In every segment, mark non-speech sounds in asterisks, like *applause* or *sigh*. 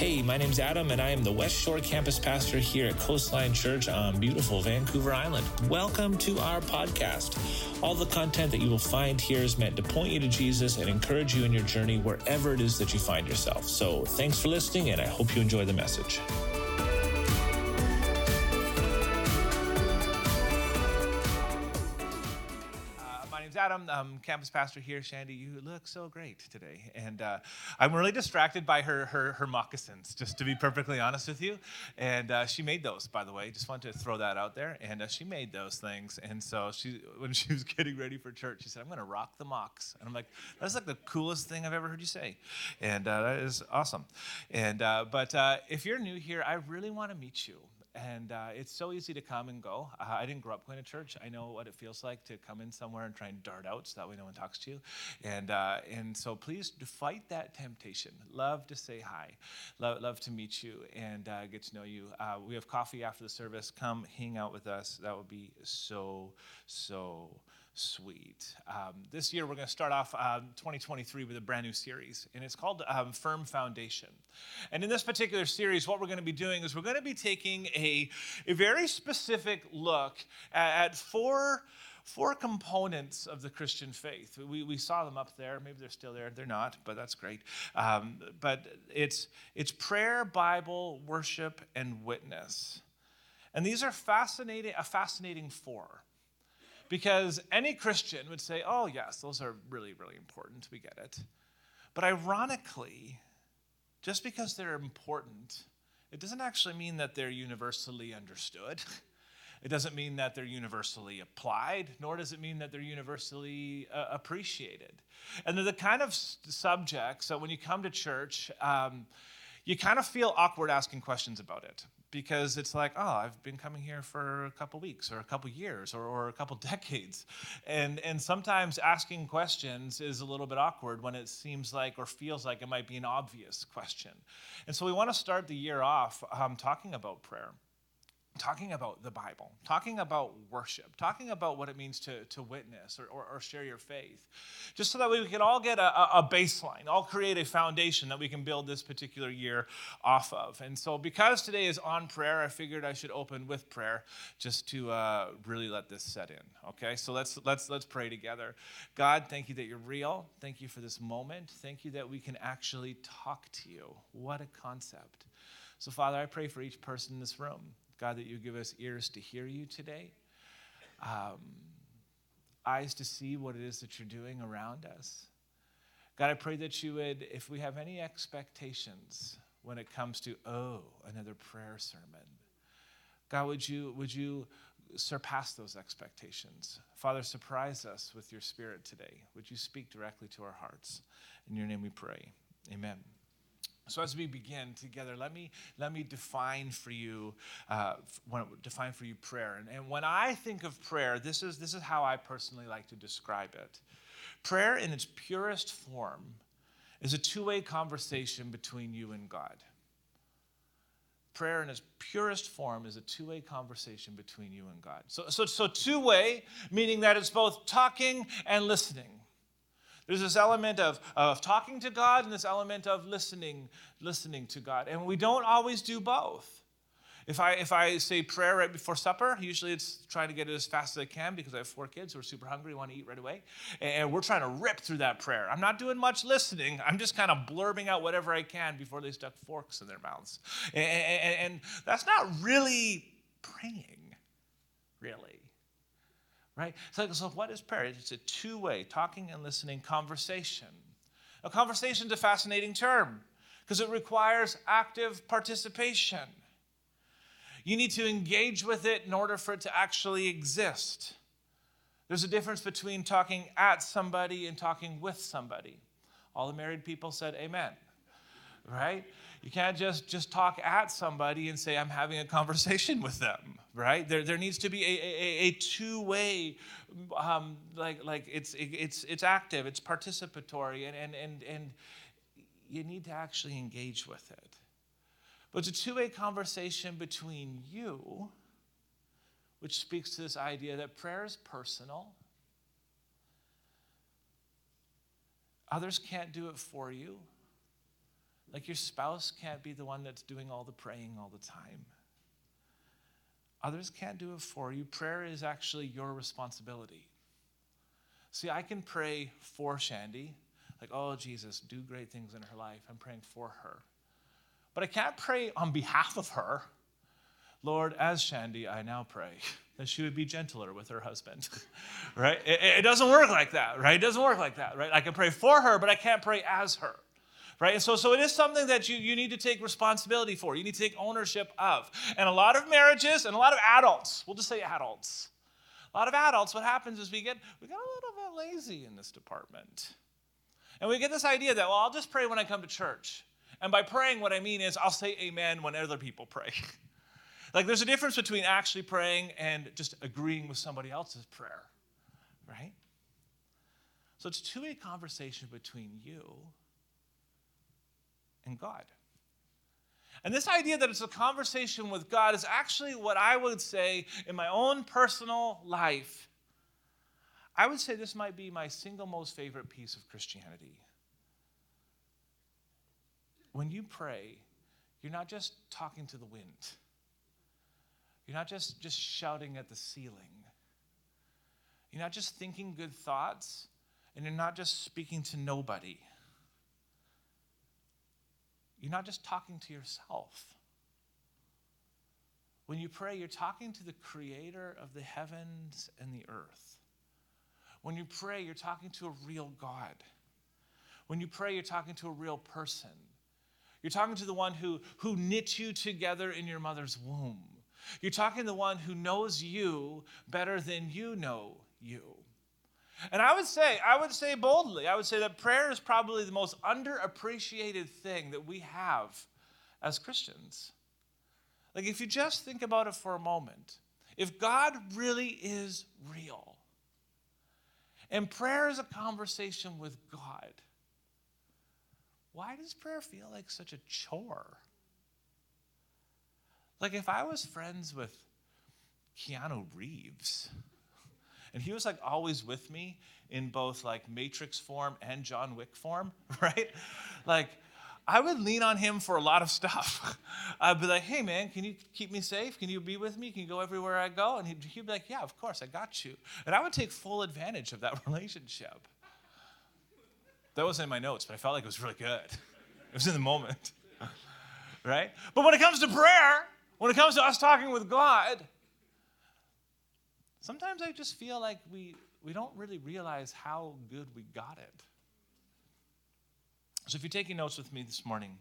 Hey, my name's Adam, and I am the West Shore campus pastor here at Coastline Church on beautiful Vancouver Island. Welcome to our podcast. All the content that you will find here is meant to point you to Jesus and encourage you in your journey wherever it is that you find yourself. So thanks for listening, and I hope you enjoy the message. Adam, um, campus pastor here. Shandy, you look so great today. And uh, I'm really distracted by her, her, her, moccasins, just to be perfectly honest with you. And uh, she made those, by the way. Just wanted to throw that out there. And uh, she made those things. And so she, when she was *laughs* getting ready for church, she said, I'm going to rock the mocks. And I'm like, that's like the coolest thing I've ever heard you say. And uh, that is awesome. And, uh, but uh, if you're new here, I really want to meet you and uh, it's so easy to come and go. Uh, I didn't grow up going to church. I know what it feels like to come in somewhere and try and dart out so that way no one talks to you. And, uh, and so please fight that temptation. Love to say hi, love, love to meet you and uh, get to know you. Uh, we have coffee after the service. Come hang out with us. That would be so, so sweet. Um, this year, we're going to start off um, 2023 with a brand new series, and it's called um, Firm Foundation. And in this particular series, what we're going to be doing is we're going to be taking a, a very specific look at, at four four components of the Christian faith. We, we saw them up there. Maybe they're still there. They're not, but that's great. Um, but it's, it's prayer, Bible, worship, and witness. And these are fascinating, a fascinating four. Because any Christian would say, oh, yes, those are really, really important. We get it. But ironically, just because they're important, it doesn't actually mean that they're universally understood. *laughs* It doesn't mean that they're universally applied, nor does it mean that they're universally uh, appreciated. And they're the kind of subjects that when you come to church, um, you kind of feel awkward asking questions about it because it's like, oh, I've been coming here for a couple weeks or a couple years or, or a couple *laughs* decades. And, and sometimes asking questions is a little bit awkward when it seems like or feels like it might be an obvious question. And so we want to start the year off um, talking about prayer talking about the Bible, talking about worship, talking about what it means to, to witness or, or, or share your faith, just so that we can all get a, a, baseline, all create a foundation that we can build this particular year off of. And so, because today is on prayer, I figured I should open with prayer just to uh, really let this set in. Okay, so let's let's let's pray together. God, thank you that you're real. Thank you for this moment. Thank you that we can actually talk to you. What a concept. So, Father, I pray for each person in this room. God, that you give us ears to hear you today, um, eyes to see what it is that you're doing around us. God, I pray that you would, if we have any expectations when it comes to, oh, another prayer sermon, God, would you, would you surpass those expectations? Father, surprise us with your spirit today. Would you speak directly to our hearts? In your name we pray. Amen. So as we begin together, let me let me define for you uh, define for you prayer. And, and when I think of prayer, this is this is how I personally like to describe it. Prayer in its purest form is a two-way conversation between you and God. Prayer in its purest form is a two-way conversation between you and God. So, so, so two-way, meaning that it's both talking and listening. There's this element of, of talking to God and this element of listening, listening to God. And we don't always do both. If I, if I say prayer right before supper, usually it's trying to get it as fast as I can because I have four kids who are super hungry, want to eat right away. And we're trying to rip through that prayer. I'm not doing much listening. I'm just kind of blurbing out whatever I can before they stuck forks in their mouths. And, and, and that's not really praying, really right? So, so what is prayer? It's a two way, talking and listening conversation. A conversation is a fascinating term because it requires active participation. You need to engage with it in order for it to actually exist. There's a difference between talking at somebody and talking with somebody. All the married people said amen, right? You can't just, just talk at somebody and say, I'm having a conversation with them, right? There, there needs to be a, a, a two-way, um, like, like it's, it's, it's active, it's participatory, and, and, and, and you need to actually engage with it. But it's a two-way conversation between you, which speaks to this idea that prayer is personal. Others can't do it for you. Like your spouse can't be the one that's doing all the praying all the time. Others can't do it for you. Prayer is actually your responsibility. See, I can pray for Shandy, like, oh, Jesus, do great things in her life. I'm praying for her. But I can't pray on behalf of her. Lord, as Shandy, I now pray *laughs* that she would be gentler with her husband. *laughs* right? It, it, doesn't work like that, right? It doesn't work like that, right? I can pray for her, but I can't pray as her. Right? And so, so it is something that you, you need to take responsibility for. You need to take ownership of. And a lot of marriages and a lot of adults, we'll just say adults, a lot of adults, what happens is we get we get a little bit lazy in this department. And we get this idea that, well, I'll just pray when I come to church. And by praying, what I mean is I'll say amen when other people pray. *laughs* like there's a difference between actually praying and just agreeing with somebody else's prayer, right? So it's two way conversation between you and God. And this idea that it's a conversation with God is actually what I would say in my own personal life. I would say this might be my single most favorite piece of Christianity. When you pray, you're not just talking to the wind. You're not just, just shouting at the ceiling. You're not just thinking good thoughts, and you're not just speaking to nobody. You're not just talking to yourself. When you pray, you're talking to the creator of the heavens and the earth. When you pray, you're talking to a real God. When you pray, you're talking to a real person. You're talking to the one who, who knit you together in your mother's womb. You're talking to the one who knows you better than you know you. And I would say, I would say boldly, I would say that prayer is probably the most underappreciated thing that we have as Christians. Like, if you just think about it for a moment, if God really is real, and prayer is a conversation with God, why does prayer feel like such a chore? Like, if I was friends with Keanu Reeves, and he was like always with me in both like Matrix form and John Wick form, *laughs* right? Like, I would lean on him for a lot of stuff. *laughs* I'd be like, hey, man, can you keep me safe? Can you be with me? Can you go everywhere I go? And he'd, he'd be like, yeah, of course, I got you. And I would take full advantage of that *laughs* relationship. That wasn't in my notes, but I felt like it was really good. It was in the moment, right? But when it comes to prayer, when it comes to us talking with God, sometimes I just feel like we, we don't really realize how good we got it. So if you're taking notes with me this morning,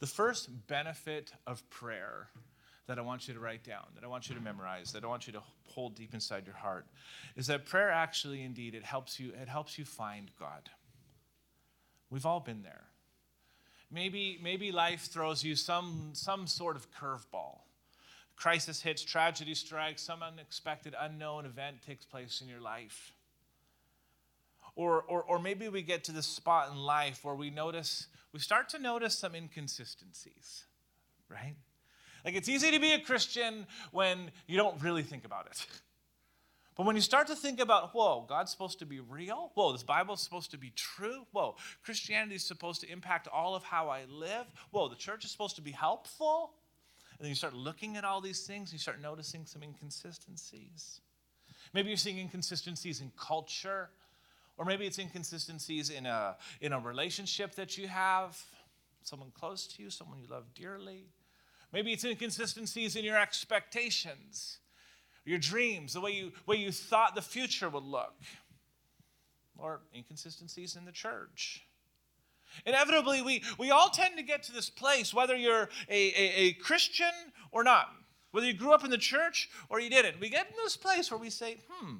the first benefit of prayer that I want you to write down, that I want you to memorize, that I want you to hold deep inside your heart, is that prayer actually indeed it helps you, it helps you find God. We've all been there. Maybe, maybe life throws you some, some sort of curveball crisis hits, tragedy strikes, some unexpected, unknown event takes place in your life. Or, or, or maybe we get to this spot in life where we notice, we start to notice some inconsistencies, right? Like it's easy to be a Christian when you don't really think about it. *laughs* But when you start to think about, whoa, God's supposed to be real. Whoa, this Bible's supposed to be true. Whoa, Christianity is supposed to impact all of how I live. Whoa, the church is supposed to be helpful. And then you start looking at all these things, you start noticing some inconsistencies. Maybe you're seeing inconsistencies in culture, or maybe it's inconsistencies in a, in a relationship that you have, someone close to you, someone you love dearly. Maybe it's inconsistencies in your expectations, your dreams, the way you, way you thought the future would look, or inconsistencies in the church. Inevitably, we, we all tend to get to this place, whether you're a, a, a Christian or not, whether you grew up in the church or you didn't. We get in this place where we say, hmm,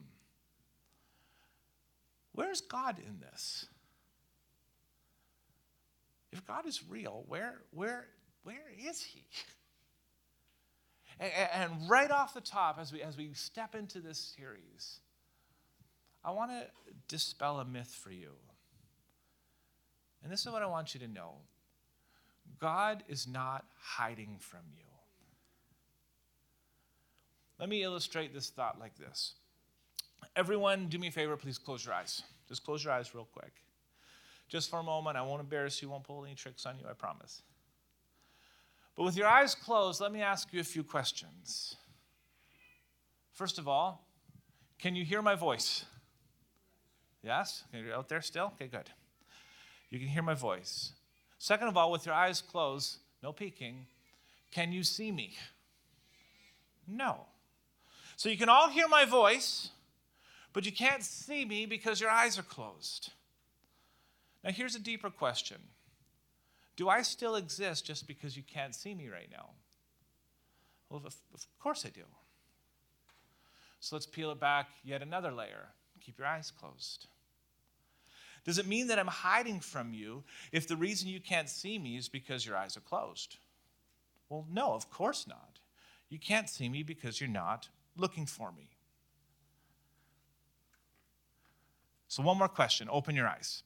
where's God in this? If God is real, where, where, where is He? *laughs* And, and right off the top, as we, as we step into this series, I want to dispel a myth for you. And this is what I want you to know God is not hiding from you. Let me illustrate this thought like this. Everyone, do me a favor, please close your eyes. Just close your eyes real quick. just for a moment. I won't embarrass you, won't pull any tricks on you, I promise. But with your eyes closed, let me ask you a few questions. First of all, can you hear my voice? Yes? You're out there still? Okay, good. You can hear my voice. Second of all, with your eyes closed, no peeking, can you see me? No. So you can all hear my voice, but you can't see me because your eyes are closed. Now, here's a deeper question Do I still exist just because you can't see me right now? Well, of, of course I do. So let's peel it back yet another layer. Keep your eyes closed. Does it mean that I'm hiding from you if the reason you can't see me is because your eyes are closed? Well, no, of course not. You can't see me because you're not looking for me. So, one more question. Open your eyes.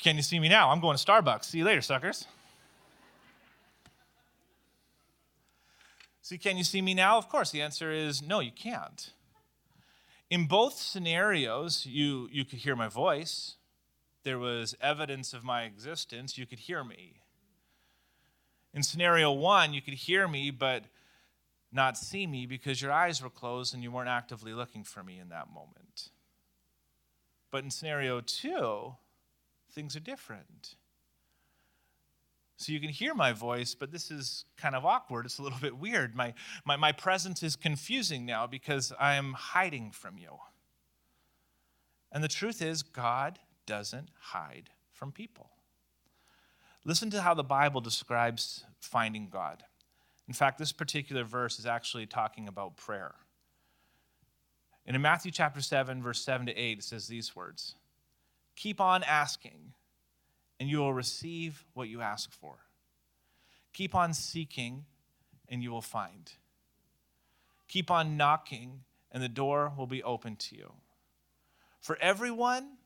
Can you see me now? I'm going to Starbucks. See you later, suckers. See, can you see me now? Of course, the answer is no, you can't. In both scenarios, you, you could hear my voice. There was evidence of my existence. You could hear me. In scenario one, you could hear me, but not see me because your eyes were closed and you weren't actively looking for me in that moment. But in scenario two, things are different. So you can hear my voice, but this is kind of awkward. It's a little *laughs* bit weird. My, my, my presence is confusing now because I'm hiding from you. And the truth is, God doesn't hide from people. Listen to how the Bible describes finding God. In fact, this particular verse is actually talking about prayer. And in Matthew chapter 7, verse 7 to 8, it says these words Keep on asking and you will receive what you ask for. Keep on seeking, and you will find. Keep on knocking, and the door will be open to you. For everyone,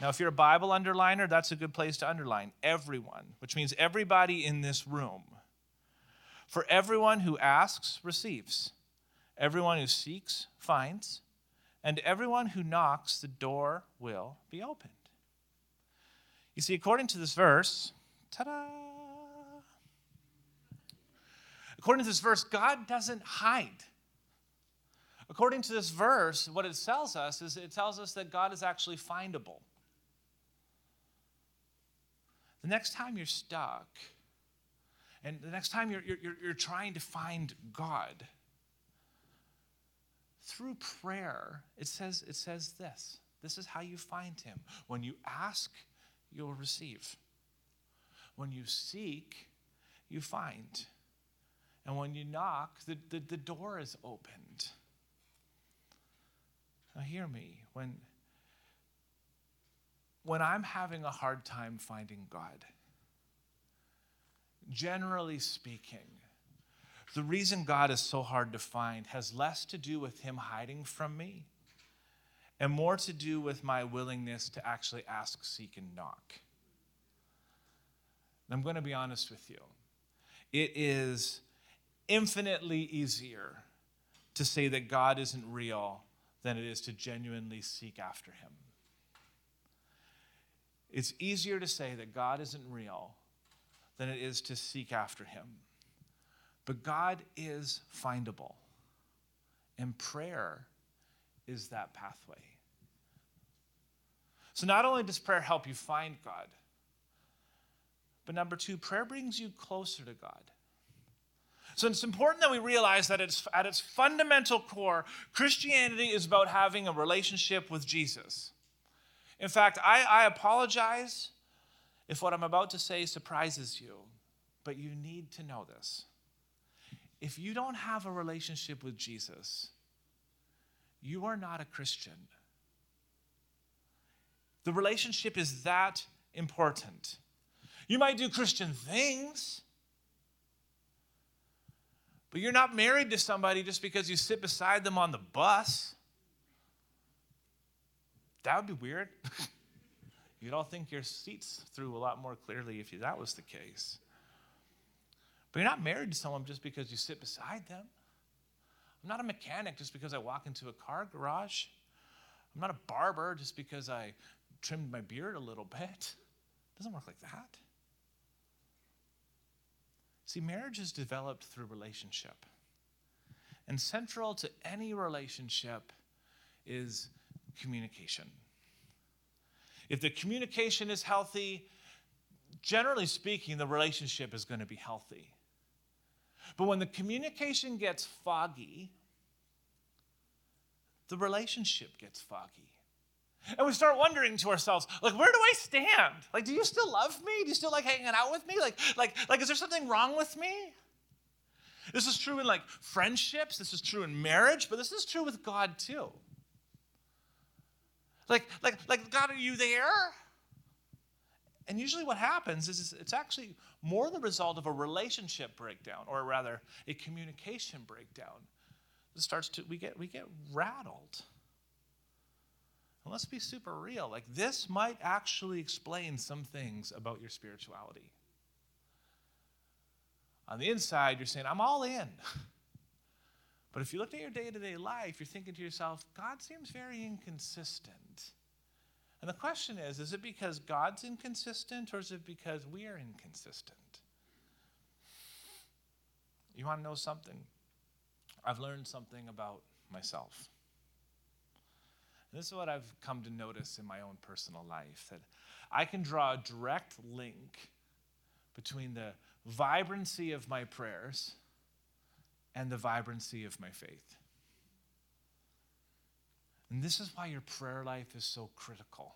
now if you're a Bible underliner, that's a good place to underline everyone, which means everybody in this room. For everyone who asks, receives. Everyone who seeks, finds. And everyone who knocks, the door will be opened. You see, according to this verse, ta da! According to this verse, God doesn't hide. According to this verse, what it tells us is it tells us that God is actually findable. The next time you're stuck, and the next time you're, you're, you're trying to find God, through prayer, it says, it says this. This is how you find him. When you ask, you'll receive. When you seek, you find. And when you knock, the, the, the door is opened. Now, hear me. When, when I'm having a hard time finding God, generally speaking, the reason God is so hard to find has less to do with Him hiding from me and more to do with my willingness to actually ask, seek, and knock. And I'm going to be honest with you. It is infinitely easier to say that God isn't real than it is to genuinely seek after Him. It's easier to say that God isn't real than it is to seek after Him. But God is findable, and prayer is that pathway. So, not only does prayer help you find God, but number two, prayer brings you closer to God. So it's important that we realize that it's, at its fundamental core, Christianity is about having a relationship with Jesus. In fact, I, I apologize if what I'm about to say surprises you, but you need to know this. If you don't have a relationship with Jesus, you are not a Christian. The relationship is that important. You might do Christian things, but you're not married to somebody just because you sit beside them on the bus. That would be weird. *laughs* You'd all think your seats through a lot more clearly if that was the case. But you're not married to someone just because you sit beside them. I'm not a mechanic just because I walk into a car garage. I'm not a barber just because I trimmed my beard a little bit. It doesn't work like that. See, marriage is developed through relationship. And central to any relationship is communication. If the communication is healthy, generally speaking, the relationship is going to be healthy. But when the communication gets foggy, the relationship gets foggy. And we start wondering to ourselves, like, where do I stand? Like, do you still love me? Do you still like hanging out with me? Like, like, like, is there something wrong with me? This is true in like friendships, this is true in marriage, but this is true with God too. Like, like, like, God, are you there? And usually what happens is it's actually more the result of a relationship breakdown, or rather a communication breakdown. It starts to we get we get rattled. And let's be super real. Like this might actually explain some things about your spirituality. On the inside, you're saying, I'm all in. *laughs* But if you look at your day to day life, you're thinking to yourself, God seems very inconsistent. And the question is is it because God's inconsistent or is it because we are inconsistent? You want to know something? I've learned something about myself. And this is what I've come to notice in my own personal life that I can draw a direct link between the vibrancy of my prayers and the vibrancy of my faith. And this is why your prayer life is so critical.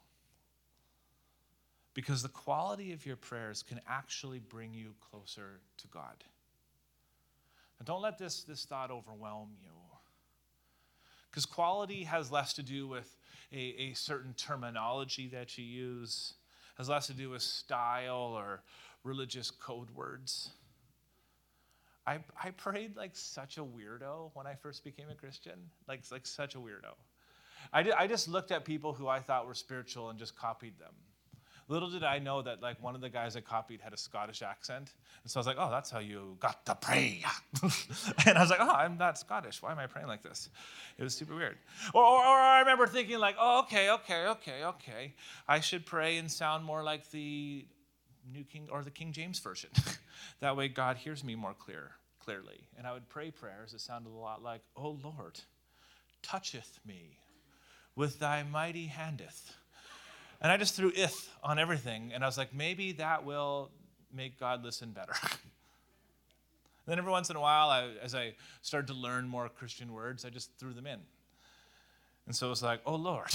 Because the quality of your prayers can actually bring you closer to God. And don't let this, this thought overwhelm you. Because quality has less to do with a, a certain terminology that you use, has less to do with style or religious code words. I, I prayed like such a weirdo when I first became a Christian, like, like such a weirdo. I, did, I just looked at people who I thought were spiritual and just copied them. Little did I know that like one of the guys I copied had a Scottish accent. And so I was like, oh, that's how you got to pray. *laughs* and I was like, oh, I'm not Scottish. Why am I praying like this? It was super weird. Or, or, or I remember thinking like, oh, okay, okay, okay, okay. I should pray and sound more like the New King or the King James Version. *laughs* that way God hears me more clear, clearly. And I would pray prayers that sounded a lot like, oh Lord, toucheth me with thy mighty handeth. And I just threw ith on everything. And I was like, maybe that will make God listen better. *laughs* then every once in a while, I, as I started to learn more Christian words, I just threw them in. And so it was like, oh Lord,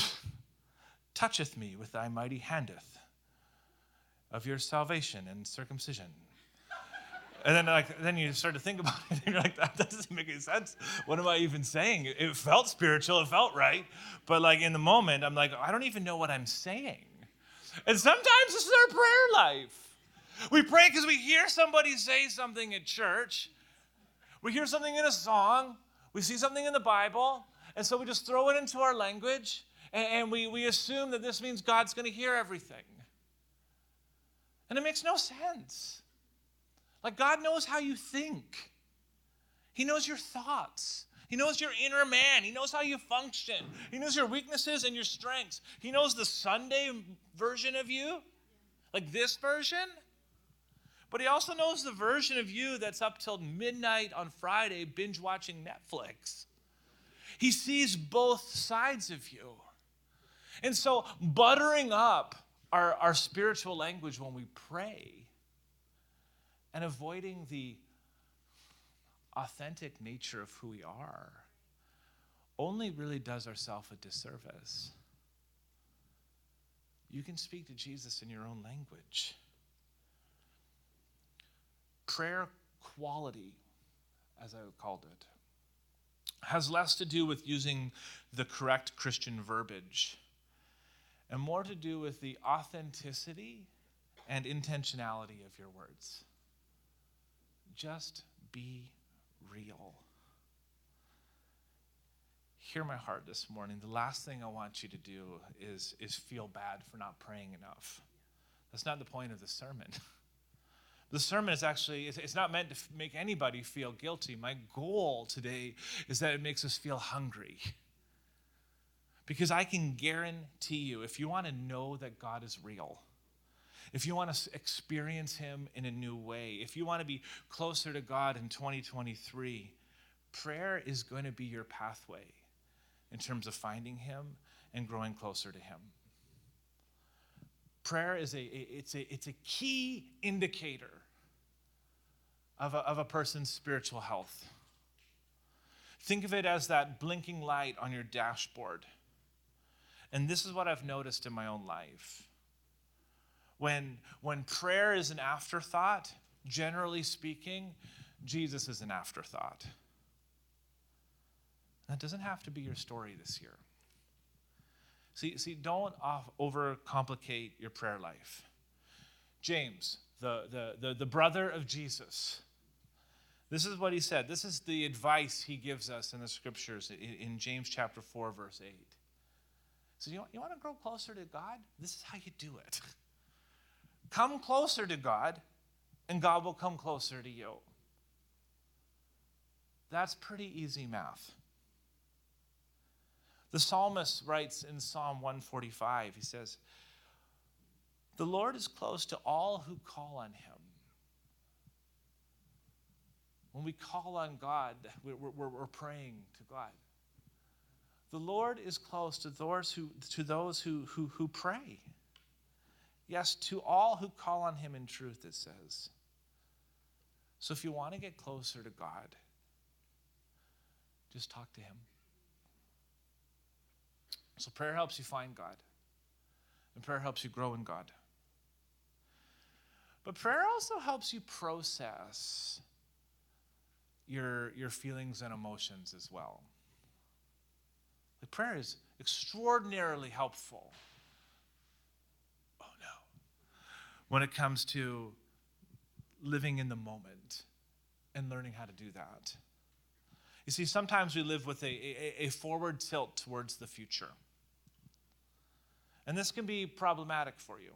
toucheth me with thy mighty handeth of your salvation and circumcision. And then, like, then you start to think about *laughs* it, and you're like, that doesn't make any sense. What am I even saying? It felt spiritual, it felt right, but like in the moment, I'm like, I don't even know what I'm saying. And sometimes this is our prayer life. We pray because we hear somebody say something at church, we hear something in a song, we see something in the Bible, and so we just throw it into our language, and, and we, we assume that this means God's going to hear everything. And it makes no sense. Like, God knows how you think, He knows your thoughts. He knows your inner man. He knows how you function. He knows your weaknesses and your strengths. He knows the Sunday version of you, like this version. But he also knows the version of you that's up till midnight on Friday binge watching Netflix. He sees both sides of you. And so, buttering up our, our spiritual language when we pray and avoiding the authentic nature of who we are only really does ourselves a disservice. You can speak to Jesus in your own language. Prayer quality, as I called it, has less to do with using the correct Christian verbiage and more to do with the authenticity and intentionality of your words. Just be real. Hear my heart this morning. The last thing I want you to do is, is feel bad for not praying enough. That's not the point of the sermon. *laughs* The sermon is actually, it's not meant to make anybody feel guilty. My goal today is that it makes us feel hungry. Because I can guarantee you, if you want to know that God is real, if you want to experience Him in a new way, if you want to be closer to God in 2023, prayer is going to be your pathway in terms of finding Him and growing closer to Him. Prayer is a, it's a, it's a key indicator of a, of a person's spiritual health. Think of it as that blinking light on your dashboard. And this is what I've noticed in my own life. When, when prayer is an afterthought, generally speaking, Jesus is an afterthought. That doesn't have to be your story this year. See, see don't overcomplicate your prayer life. James, the, the, the, the brother of Jesus, this is what he said. This is the advice he gives us in the scriptures in, in James chapter 4, verse 8. So, you, you want to grow closer to God? This is how you do it. *laughs* Come closer to God, and God will come closer to you. That's pretty easy math. The psalmist writes in Psalm 145, he says, The Lord is close to all who call on him. When we call on God, we're, we're, we're praying to God. The Lord is close to those who, to those who, who, who pray. Yes, to all who call on him in truth, it says. So if you want to get closer to God, just talk to him. So prayer helps you find God, and prayer helps you grow in God. But prayer also helps you process your, your feelings and emotions as well. The prayer is extraordinarily helpful. Oh no. When it comes to living in the moment and learning how to do that. You see, sometimes we live with a, a, a forward tilt towards the future. And this can be problematic for you.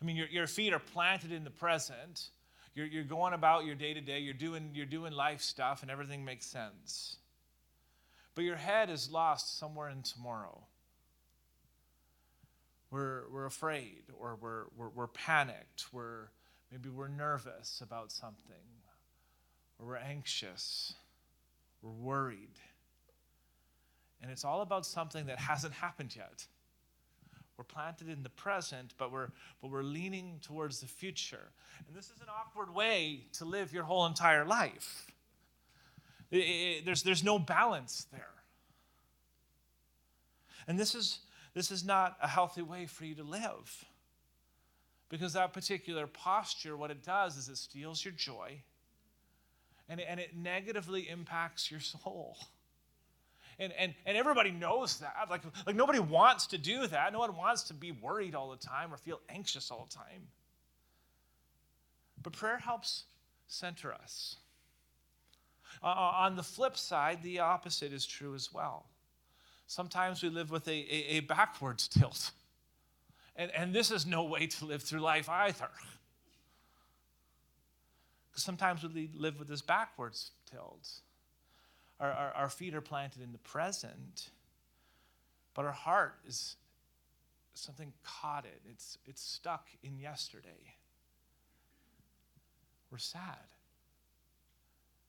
I mean, your, your feet are planted in the present. You're, you're going about your day to day. You're doing, you're doing life stuff, and everything makes sense. But your head is lost somewhere in tomorrow. We're, we're afraid, or we're, we're, we're panicked. We're, maybe we're nervous about something, or we're anxious. We're worried. And it's all about something that hasn't happened yet. We're planted in the present, but we're, but we're leaning towards the future. And this is an awkward way to live your whole entire life. It, it, there's, there's no balance there. And this is, this is not a healthy way for you to live. Because that particular posture, what it does is it steals your joy and and it negatively impacts your soul. And, and, and everybody knows that. Like, like nobody wants to do that. No one wants to be worried all the time or feel anxious all the time. But prayer helps center us. Uh, uh, on the flip side, the opposite is true as well. Sometimes we live with a, a, a backwards tilt. And, and this is no way to live through life either. Because sometimes we live with this backwards tilt. Our, our, our feet are planted in the present, but our heart is something caught it. It's, it's stuck in yesterday. We're sad.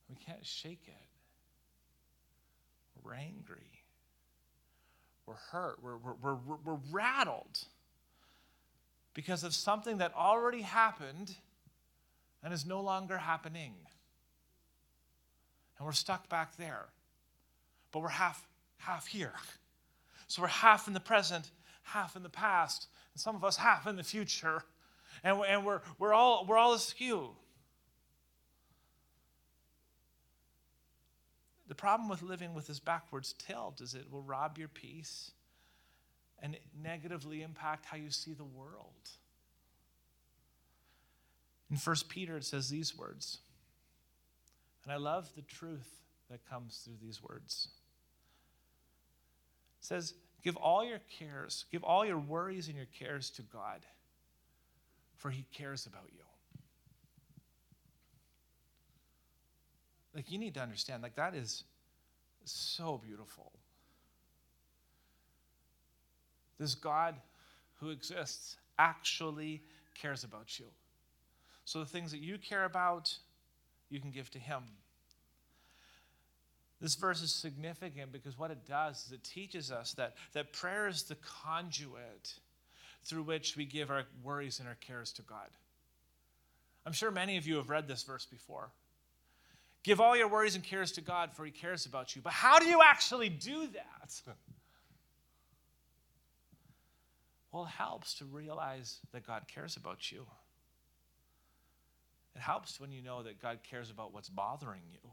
We can't shake it. We're angry. We're hurt. We're, we're, we're, we're rattled because of something that already happened and is no longer happening and we're stuck back there. But we're half half here. So we're half in the present, half in the past, and some of us half in the future. And, and we're, we're, all, we're all askew. The problem with living with this backwards tilt is it will rob your peace and negatively impact how you see the world. In 1 Peter, it says these words and I love the truth that comes through these words. It says, Give all your cares, give all your worries and your cares to God, for He cares about you. Like, you need to understand, like, that is so beautiful. This God who exists actually cares about you. So the things that you care about, you can give to Him. This verse is significant because what it does is it teaches us that, that prayer is the conduit through which we give our worries and our cares to God. I'm sure many of you have read this verse before. Give all your worries and cares to God, for He cares about you. But how do you actually do that? *laughs* Well, it helps to realize that God cares about you. It helps when you know that God cares about what's bothering you.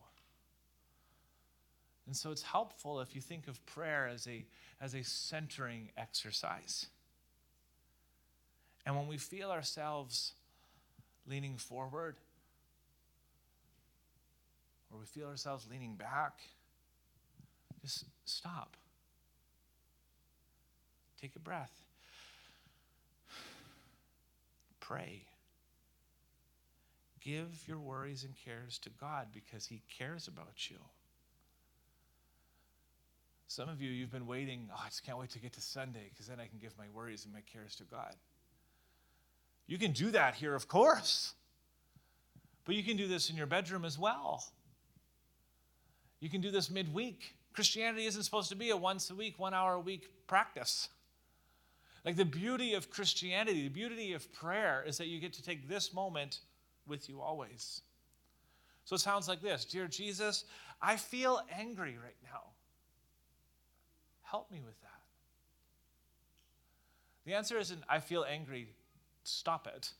And so it's helpful if you think of prayer as a, as a centering exercise. And when we feel ourselves leaning forward, or we feel ourselves leaning back, just stop. Take a breath. Pray. Give your worries and cares to God because He cares about you. Some of you, you've been waiting, oh, I just can't wait to get to Sunday because then I can give my worries and my cares to God. You can do that here, of course. But you can do this in your bedroom as well. You can do this midweek. Christianity isn't supposed to be a once a week, one hour a week practice. Like the beauty of Christianity, the beauty of prayer is that you get to take this moment with you always. So it sounds like this Dear Jesus, I feel angry right now. Help me with that. The answer isn't, I feel angry, stop it.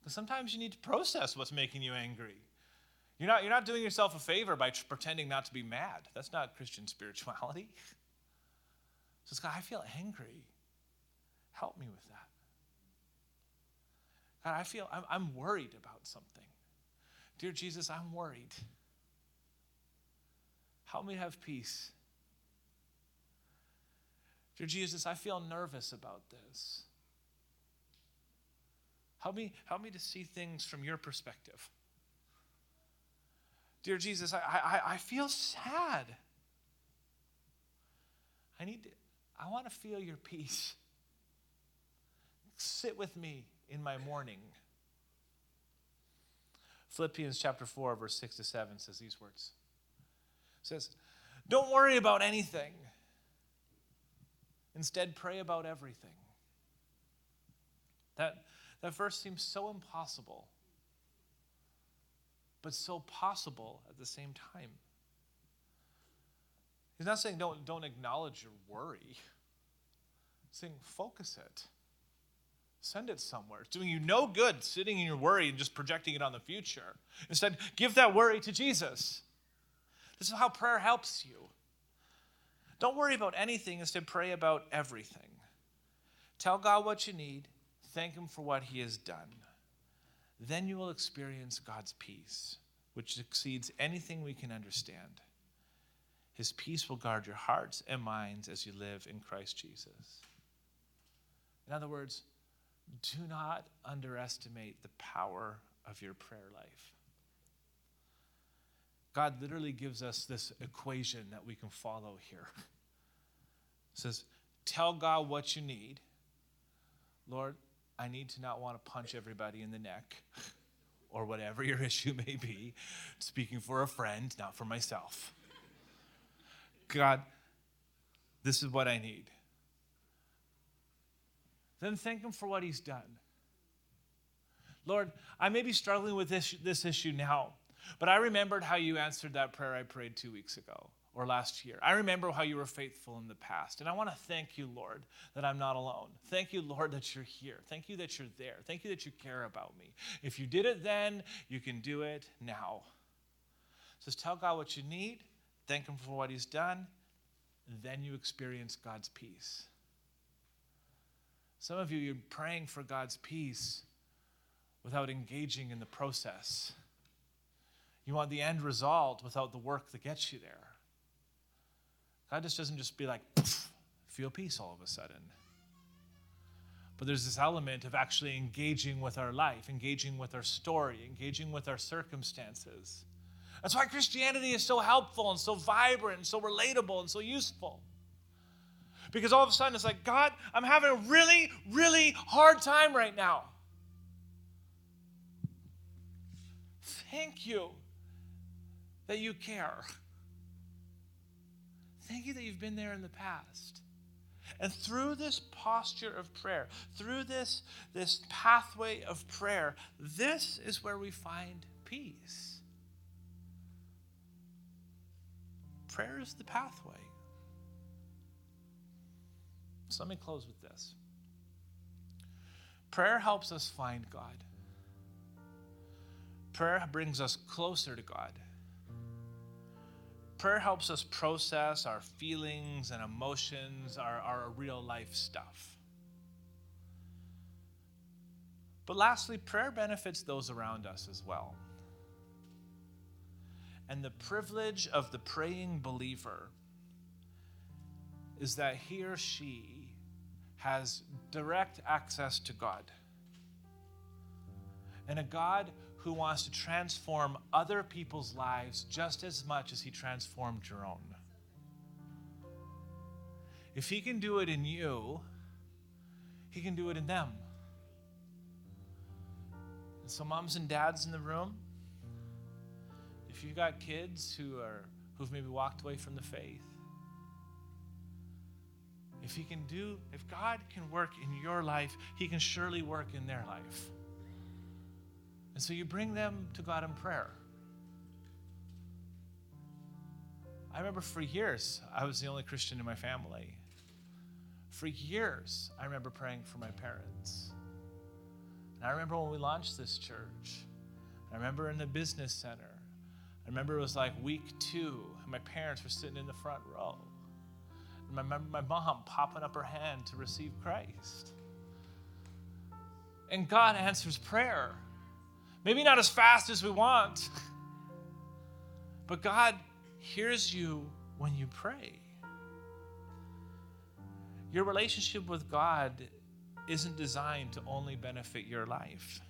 Because sometimes you need to process what's making you angry. You're not, you're not doing yourself a favor by pretending not to be mad. That's not Christian *laughs* spirituality. It's God, I feel angry. Help me with that. God, I feel I'm, I'm worried about something. Dear Jesus, I'm worried. Help me have peace. Dear Jesus, I feel nervous about this. Help me, help me to see things from your perspective. Dear Jesus, I, I, I feel sad. I need to, I want to feel your peace sit with me in my mourning. Philippians chapter 4, verse 6 to 7 says these words. It says, Don't worry about anything. Instead, pray about everything. That, that verse seems so impossible, but so possible at the same time. He's not saying don't, don't acknowledge your worry. He's saying focus it. Send it somewhere. It's doing you no good sitting in your worry and just projecting it on the future. Instead, give that worry to Jesus. This is how prayer helps you. Don't worry about anything, instead, pray about everything. Tell God what you need, thank Him for what He has done. Then you will experience God's peace, which exceeds anything we can understand. His peace will guard your hearts and minds as you live in Christ Jesus. In other words, do not underestimate the power of your prayer life. God literally gives us this equation that we can follow here. *laughs* It says, Tell God what you need. Lord, I need to not want to punch everybody in the neck or whatever your *laughs* issue may be. Speaking for a friend, not for myself. God, this is what I need then thank Him for what He's done. Lord, I may be struggling with this, this issue now, but I remembered how you answered that prayer I prayed two weeks ago or last year. I remember how you were faithful in the past. And I want to thank you, Lord, that I'm not alone. Thank you, Lord, that you're here. Thank you that you're there. Thank you that you care about me. If you did it then, you can do it now. So just tell God what you need, thank Him for what He's done, then you experience God's peace. Some of you, you're praying for God's peace without engaging in the process. You want the end result without the work that gets you there. God just doesn't just be like, feel peace all of a sudden. But there's this element of actually engaging with our life, engaging with our story, engaging with our circumstances, That's why Christianity is so helpful and so vibrant and so relatable and so useful. Because all of a sudden it's like, God, I'm having a really, really hard time right now. Thank you that you care. Thank you that you've been there in the past. And through this posture of prayer, through this, this pathway of prayer, this is where we find peace. Prayer is the pathway. So let me close with this. Prayer helps us find God. Prayer brings us closer to God. Prayer helps us process our feelings and emotions, our, our real life stuff. But lastly, prayer benefits those around us as well. And the privilege of the praying believer is that he or she has direct access to God. And a God who wants to transform other people's lives just as much as he transformed your own. If he can do it in you, he can do it in them. And so, moms and dads in the room, if you've got kids who are who've maybe walked away from the faith, if he can do, if God can work in your life, he can surely work in their life. And so you bring them to God in prayer. I remember for years, I was the only Christian in my family. For years, I remember praying for my parents. And I remember when we launched this church. I remember in the business center. I remember it was like week two, and my parents were sitting in the front row. And my, my mom popping up her hand to receive Christ. And God answers prayer. Maybe not as fast as we want, but God hears you when you pray. Your relationship with God isn't designed to only benefit your life.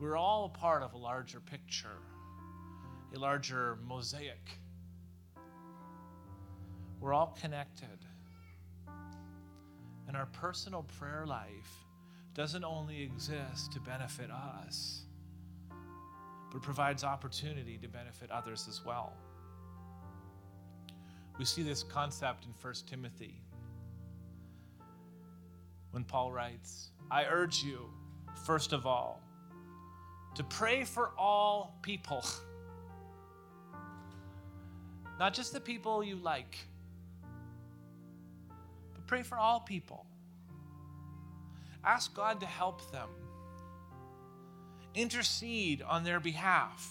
We're all a part of a larger picture, a larger mosaic. We're all connected. And our personal prayer life doesn't only exist to benefit us, but provides opportunity to benefit others as well. We see this concept in 1 Timothy when Paul writes, I urge you, first of all, to pray for all people. Not just the people you like, but pray for all people. Ask God to help them. Intercede on their behalf.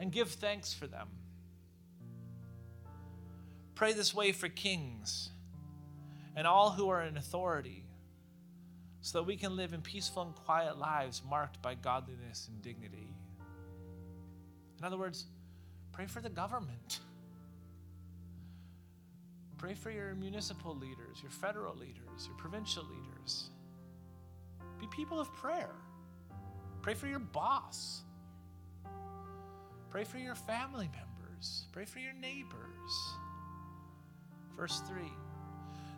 And give thanks for them. Pray this way for kings and all who are in authority so that we can live in peaceful and quiet lives marked by godliness and dignity. In other words, pray for the government. Pray for your municipal leaders, your federal leaders, your provincial leaders. Be people of prayer. Pray for your boss. Pray for your family members. Pray for your neighbors. Verse 3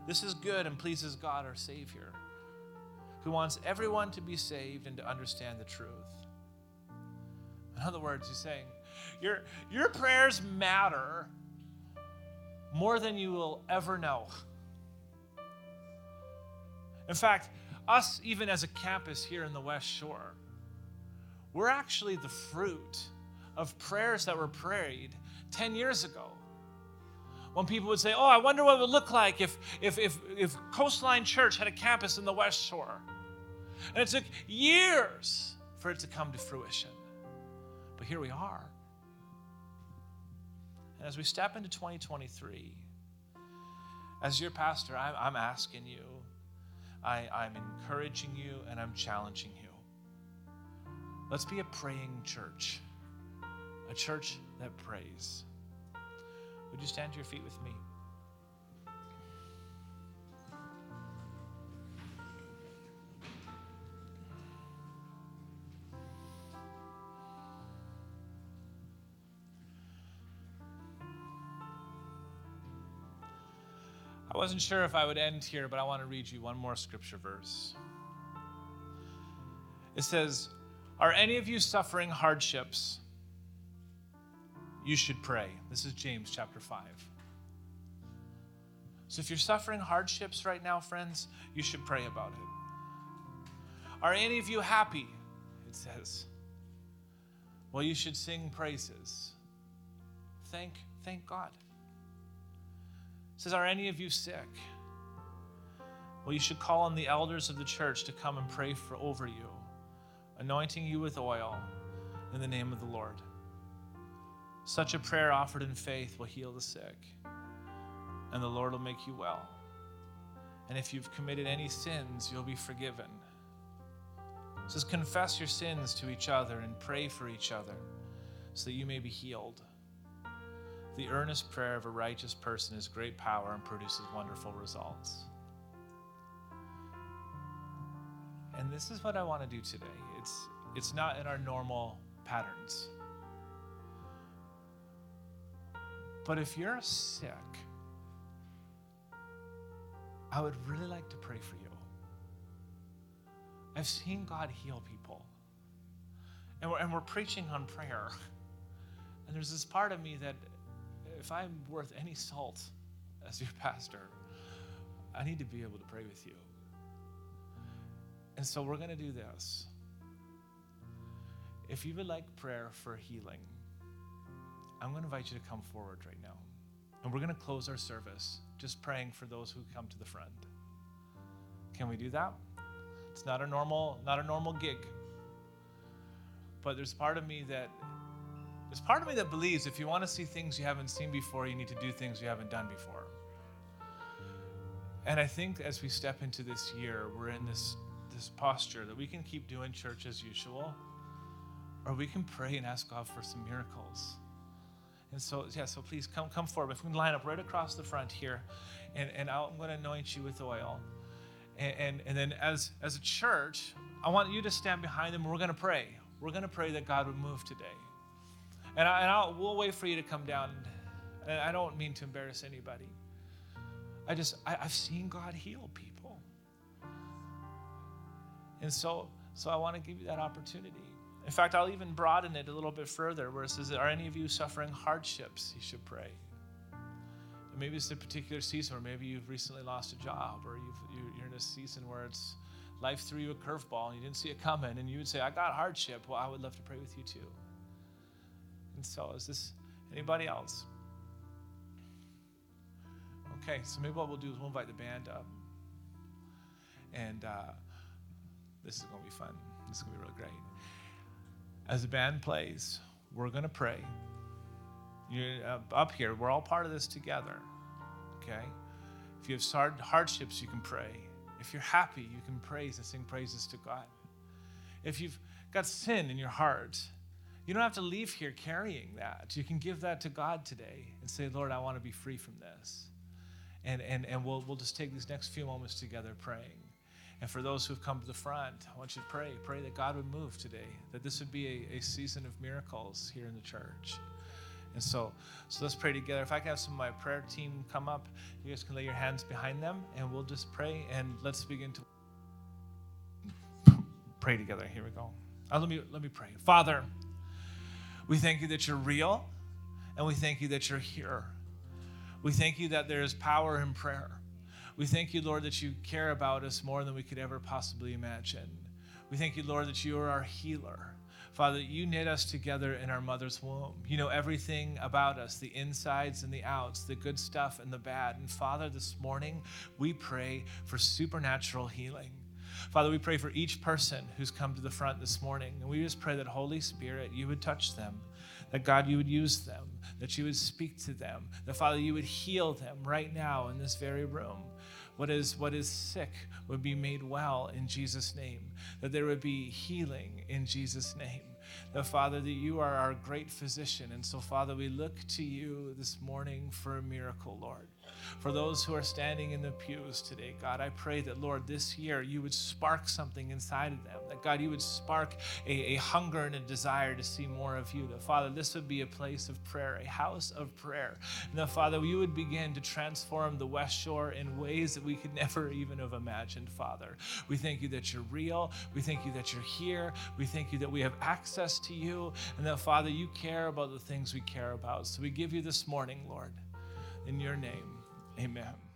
This is good and pleases God our Savior, who wants everyone to be saved and to understand the truth. In other words, he's saying, Your, your prayers matter more than you will ever know. In fact, us, even as a campus here in the West Shore, we're actually the fruit of prayers that were prayed 10 years ago. When people would say, Oh, I wonder what it would look like if, if, if, if Coastline Church had a campus in the West Shore. And it took years for it to come to fruition. But here we are. And as we step into 2023, as your pastor, I'm, I'm asking you, I, I'm encouraging you, and I'm challenging you. Let's be a praying church, a church that prays. Would you stand to your feet with me? Wasn't sure if I would end here, but I want to read you one more scripture verse. It says, Are any of you suffering hardships? You should pray. This is James chapter 5. So if you're suffering hardships right now, friends, you should pray about it. Are any of you happy? It says. Well, you should sing praises. Thank, thank God. Says, Are any of you sick? Well, you should call on the elders of the church to come and pray for over you, anointing you with oil in the name of the Lord. Such a prayer offered in faith will heal the sick, and the Lord will make you well. And if you've committed any sins, you'll be forgiven. It says, Confess your sins to each other and pray for each other so that you may be healed. The earnest prayer of a righteous person is great power and produces wonderful results. And this is what I want to do today. It's, it's not in our normal patterns. But if you're sick, I would really like to pray for you. I've seen God heal people. And we're, and we're preaching on prayer. *laughs* And there's this part of me that if I'm worth any salt as your pastor, I need to be able to pray with you. And so we're going to do this. If you would like prayer for healing, I'm going to invite you to come forward right now. And we're going to close our service just praying for those who come to the front. Can we do that? It's not a normal not a normal gig. But there's part of me that there's part of me that believes if you want to see things you haven't seen before, you need to do things you haven't done before. And I think as we step into this year, we're in this, this posture that we can keep doing church as usual, or we can pray and ask God for some miracles. And so, yeah, so please come, come forward. If we can line up right across the front here, and, and i am going to anoint you with oil. And, and, and then as, as a church, I want you to stand behind them. We're going to pray. We're going to pray that God would move today. And, I, and I'll, we'll wait for you to come down. And I don't mean to embarrass anybody. I just, I, I've seen God heal people. And so, so I want to give you that opportunity. In fact, I'll even broaden it a little bit further where it says, Are any of you suffering hardships? You should pray. And maybe it's a particular season, or maybe you've recently lost a job, or you've, you're in a season where it's life threw you a curveball and you didn't see it coming, and you would say, I got hardship. Well, I would love to pray with you too. And so, is this anybody else? Okay, so maybe what we'll do is we'll invite the band up. And uh, this is going to be fun. This is going to be really great. As the band plays, we're going to pray. You're uh, up here. We're all part of this together. Okay? If you have hardships, you can pray. If you're happy, you can praise and sing praises to God. If you've got sin in your heart, you don't have to leave here carrying that. You can give that to God today and say, Lord, I want to be free from this. And, and, and we'll, we'll just take these next few moments together praying. And for those who've come to the front, I want you to pray. Pray that God would move today, that this would be a, a season of miracles here in the church. And so, so let's pray together. If I can have some of my prayer team come up, you guys can lay your hands behind them and we'll just pray and let's begin to pray together. Here we go. Uh, let, me, let me pray. Father, we thank you that you're real, and we thank you that you're here. We thank you that there is power in prayer. We thank you, Lord, that you care about us more than we could ever possibly imagine. We thank you, Lord, that you are our healer. Father, you knit us together in our mother's womb. You know everything about us the insides and the outs, the good stuff and the bad. And Father, this morning we pray for supernatural healing. Father, we pray for each person who's come to the front this morning. And we just pray that Holy Spirit, you would touch them, that God, you would use them, that you would speak to them, that Father, you would heal them right now in this very room. What is, what is sick would be made well in Jesus' name, that there would be healing in Jesus' name. That, Father, that you are our great physician. And so, Father, we look to you this morning for a miracle, Lord. For those who are standing in the pews today, God, I pray that, Lord, this year you would spark something inside of them. That, God, you would spark a, a hunger and a desire to see more of you. That, Father, this would be a place of prayer, a house of prayer. And that, Father, you would begin to transform the West Shore in ways that we could *laughs* never even have imagined, Father. We thank you that you're real. We thank you that you're here. We thank you that we have access to you. And that, Father, you care about the things we care about. So we give you this morning, Lord, in your name. Amen.